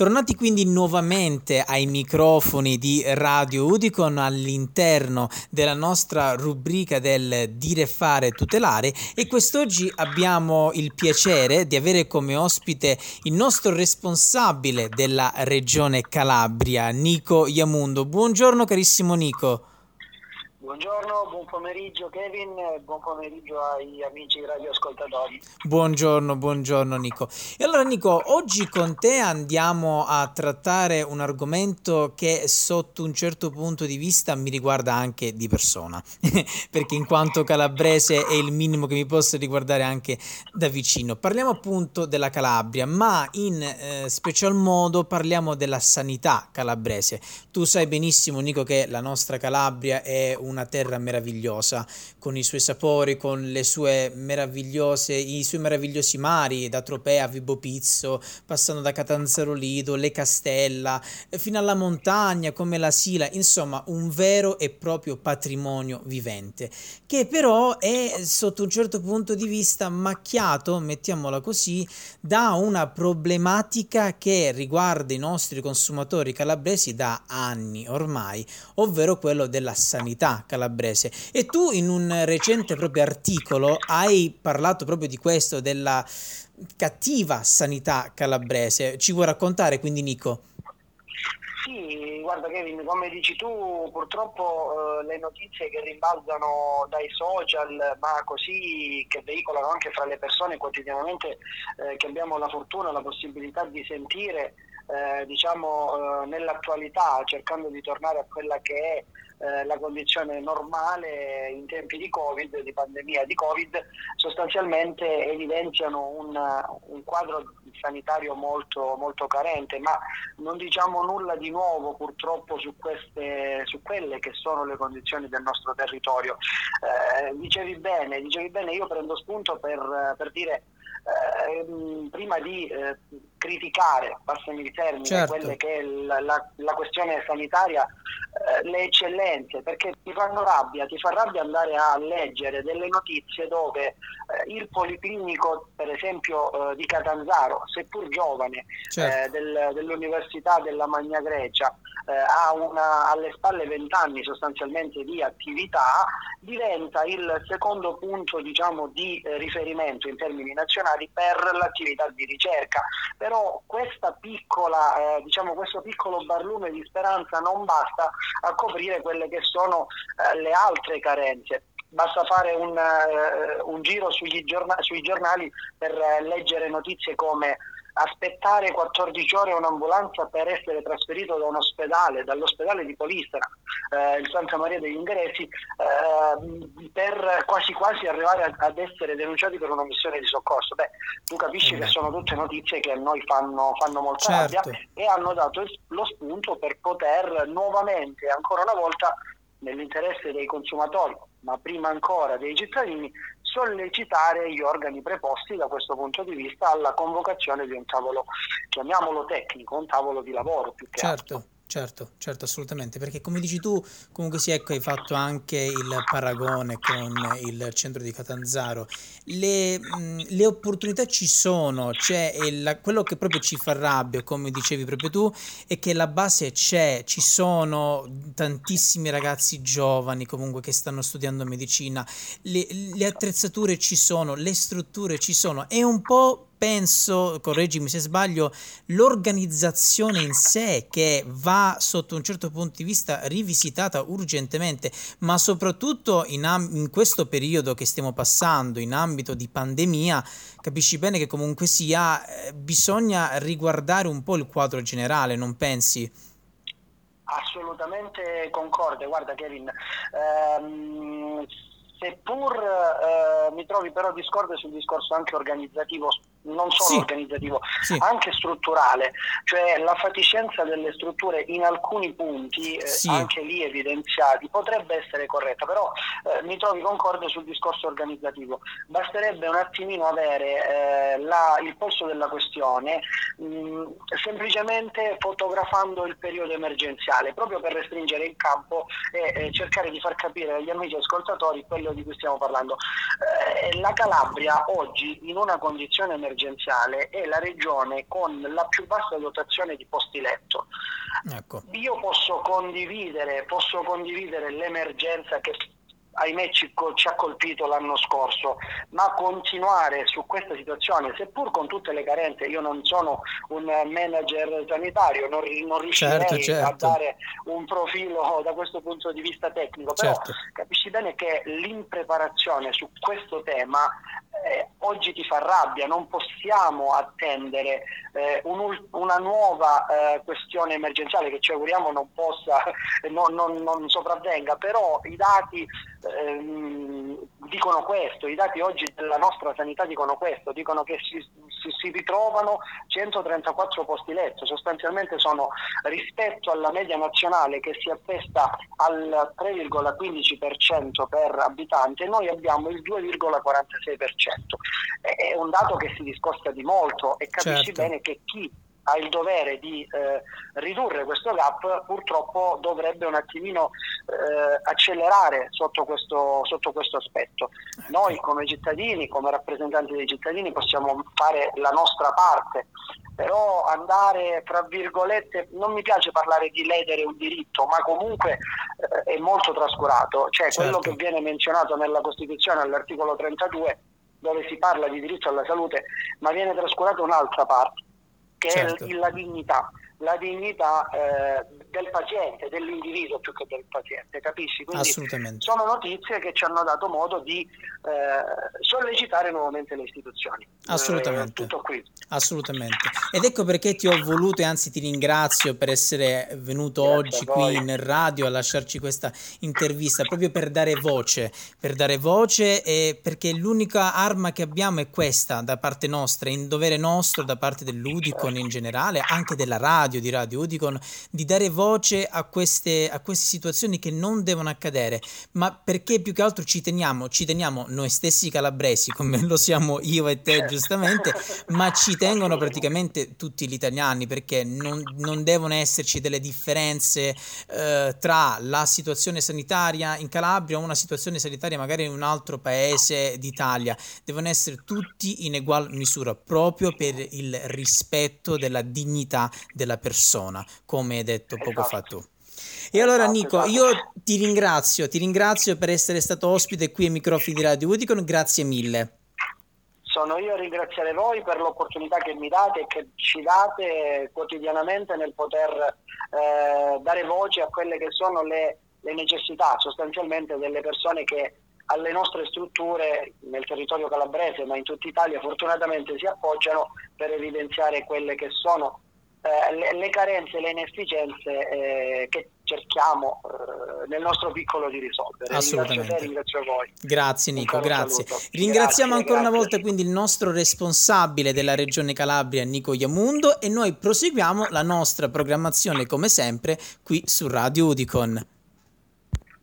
Tornati quindi nuovamente ai microfoni di Radio Udicon all'interno della nostra rubrica del dire, fare, tutelare e quest'oggi abbiamo il piacere di avere come ospite il nostro responsabile della regione Calabria, Nico Iamundo. Buongiorno carissimo Nico. Buongiorno, buon pomeriggio Kevin buon pomeriggio ai amici radioascoltatori. Buongiorno, buongiorno Nico. E allora Nico, oggi con te andiamo a trattare un argomento che sotto un certo punto di vista mi riguarda anche di persona, perché in quanto calabrese è il minimo che mi possa riguardare anche da vicino. Parliamo appunto della Calabria, ma in eh, special modo parliamo della sanità calabrese. Tu sai benissimo Nico che la nostra Calabria è una una terra meravigliosa, con i suoi sapori, con le sue meravigliose, i suoi meravigliosi mari, da Tropea a Vibo Pizzo, passando da Catanzaro Lido, le Castella, fino alla montagna come la Sila, insomma un vero e proprio patrimonio vivente, che però è sotto un certo punto di vista macchiato, mettiamola così, da una problematica che riguarda i nostri consumatori calabresi da anni ormai, ovvero quello della sanità calabrese. E tu in un recente proprio articolo hai parlato proprio di questo, della cattiva sanità calabrese. Ci vuoi raccontare quindi Nico? Sì, guarda Kevin, come dici tu, purtroppo eh, le notizie che rimbalzano dai social, ma così che veicolano anche fra le persone quotidianamente eh, che abbiamo la fortuna, la possibilità di sentire, eh, diciamo, eh, nell'attualità, cercando di tornare a quella che è eh, la condizione normale in tempi di Covid, di pandemia di Covid, sostanzialmente evidenziano un, un quadro sanitario molto, molto, carente, ma non diciamo nulla di nuovo purtroppo su, queste, su quelle che sono le condizioni del nostro territorio. Eh, dicevi bene, dicevi bene, io prendo spunto per, per dire eh, prima di eh, criticare, passami il termine, certo. quelle che è la, la, la questione sanitaria, le eccellenze, perché ti fanno rabbia, ti fa rabbia andare a leggere delle notizie dove eh, il policlinico, per esempio eh, di Catanzaro, seppur giovane, certo. Eh, del, dell'Università della Magna Grecia, ha una, alle spalle vent'anni sostanzialmente di attività, diventa il secondo punto diciamo, di riferimento in termini nazionali per l'attività di ricerca. Però piccola, eh, diciamo, questo piccolo barlume di speranza non basta a coprire quelle che sono eh, le altre carenze. Basta fare un, uh, un giro giorna- sui giornali per uh, leggere notizie come aspettare 14 ore un'ambulanza per essere trasferito da un ospedale, dall'ospedale di Polistena, eh, il Santa Maria degli Ingressi, eh, per quasi quasi arrivare a, ad essere denunciati per una missione di soccorso. Beh, tu capisci che sono tutte notizie che a noi fanno, fanno molta certo. rabbia e hanno dato lo spunto per poter nuovamente, ancora una volta, nell'interesse dei consumatori, ma prima ancora dei cittadini, sollecitare gli organi preposti da questo punto di vista alla convocazione di un tavolo, chiamiamolo tecnico, un tavolo di lavoro più che certo. altro. Certo, certo, assolutamente, perché come dici tu, comunque sì, ecco, hai fatto anche il paragone con il centro di Catanzaro. Le, mh, le opportunità ci sono, c'è la, quello che proprio ci fa rabbia, come dicevi proprio tu, è che la base c'è, ci sono tantissimi ragazzi giovani comunque che stanno studiando medicina, le, le attrezzature ci sono, le strutture ci sono, è un po' penso, correggimi se sbaglio, l'organizzazione in sé che va sotto un certo punto di vista rivisitata urgentemente, ma soprattutto in, am- in questo periodo che stiamo passando in ambito di pandemia, capisci bene che comunque sia eh, bisogna riguardare un po' il quadro generale, non pensi? Assolutamente concorde, guarda Kevin, ehm, seppur eh, mi trovi però discorde sul discorso anche organizzativo non solo sì. organizzativo, sì. anche strutturale, cioè la fatiscenza delle strutture in alcuni punti, eh, sì. anche lì evidenziati, potrebbe essere corretta, però eh, mi trovi concorde sul discorso organizzativo. Basterebbe un attimino avere eh, la, il polso della questione mh, semplicemente fotografando il periodo emergenziale, proprio per restringere il campo e cercare di far capire agli amici ascoltatori quello di cui stiamo parlando. Eh, la Calabria oggi in una condizione emergenziale emergenziale è la regione con la più bassa dotazione di posti letto. Ecco. Io posso condividere, posso condividere l'emergenza che ahimè ci, ci, ha colpito l'anno scorso, ma continuare su questa situazione, seppur con tutte le carenze, io non sono un manager sanitario, non, non riuscirei certo, certo. a dare un profilo da questo punto di vista tecnico, però certo. capisci bene che l'impreparazione su questo tema eh, oggi ti fa rabbia, non possiamo attendere eh, un, una nuova eh, questione emergenziale che ci auguriamo non possa, non, non, non sopravvenga, però i dati ehm, dicono questo, i dati oggi della nostra sanità dicono questo, dicono che si, si, si ritrovano 134 posti letto, sostanzialmente sono rispetto alla media nazionale che si attesta al 3,15% per abitante, noi abbiamo il 2,46%. È un dato che si discosta di molto e capisci certo. bene che chi ha il dovere di eh, ridurre questo gap, purtroppo dovrebbe un attimino eh, accelerare sotto questo, sotto questo, aspetto. Noi come cittadini, come rappresentanti dei cittadini possiamo fare la nostra parte, però andare, fra virgolette, non mi piace parlare di ledere un diritto, ma comunque eh, è molto trascurato, cioè certo. quello che viene menzionato nella Costituzione all'articolo 32 dove si parla di diritto alla salute, ma viene trascurata un'altra parte, che certo. è la dignità la dignità eh, del paziente, dell'individuo più che del paziente, capisci? Quindi sono notizie che ci hanno dato modo di eh, sollecitare nuovamente le istituzioni. Assolutamente. Eh, tutto qui. Assolutamente. Ed ecco perché ti ho voluto e anzi ti ringrazio per essere venuto Grazie oggi qui in radio a lasciarci questa intervista, proprio per dare voce, per dare voce e perché l'unica arma che abbiamo è questa da parte nostra, in dovere nostro da parte dell'Udicon in generale, anche della radio radio, di Radio Udicon, di dare voce a queste, a queste situazioni che non devono accadere, ma perché più che altro ci teniamo, ci teniamo noi stessi calabresi, come lo siamo io e te giustamente, ma ci tengono praticamente tutti gli italiani perché non, non devono esserci delle differenze eh, tra la situazione sanitaria in Calabria o una situazione sanitaria magari in un altro paese d'Italia, devono essere tutti in egual misura proprio per il rispetto della dignità della persona, come hai detto poco fa tu. E allora esatto, Nico, esatto. io ti ringrazio, ti ringrazio per essere stato ospite qui ai microfoni di Radio Udicon, grazie mille. Sono io a ringraziare voi per l'opportunità che mi date e che ci date quotidianamente nel poter eh, dare voce a quelle che sono le, le necessità sostanzialmente delle persone che alle nostre strutture nel territorio calabrese ma in tutta Italia fortunatamente si appoggiano per evidenziare quelle che sono eh, le, carenze, le inefficienze eh, che cerchiamo eh, nel nostro piccolo di risolvere. Assolutamente. Ringrazio te, ringrazio voi. Grazie Nico, grazie. Saluto. Ringraziamo grazie, ancora grazie. una volta quindi il nostro responsabile della regione Calabria, Nico Iamundo, e noi proseguiamo la nostra programmazione come sempre qui su Radio Udicon.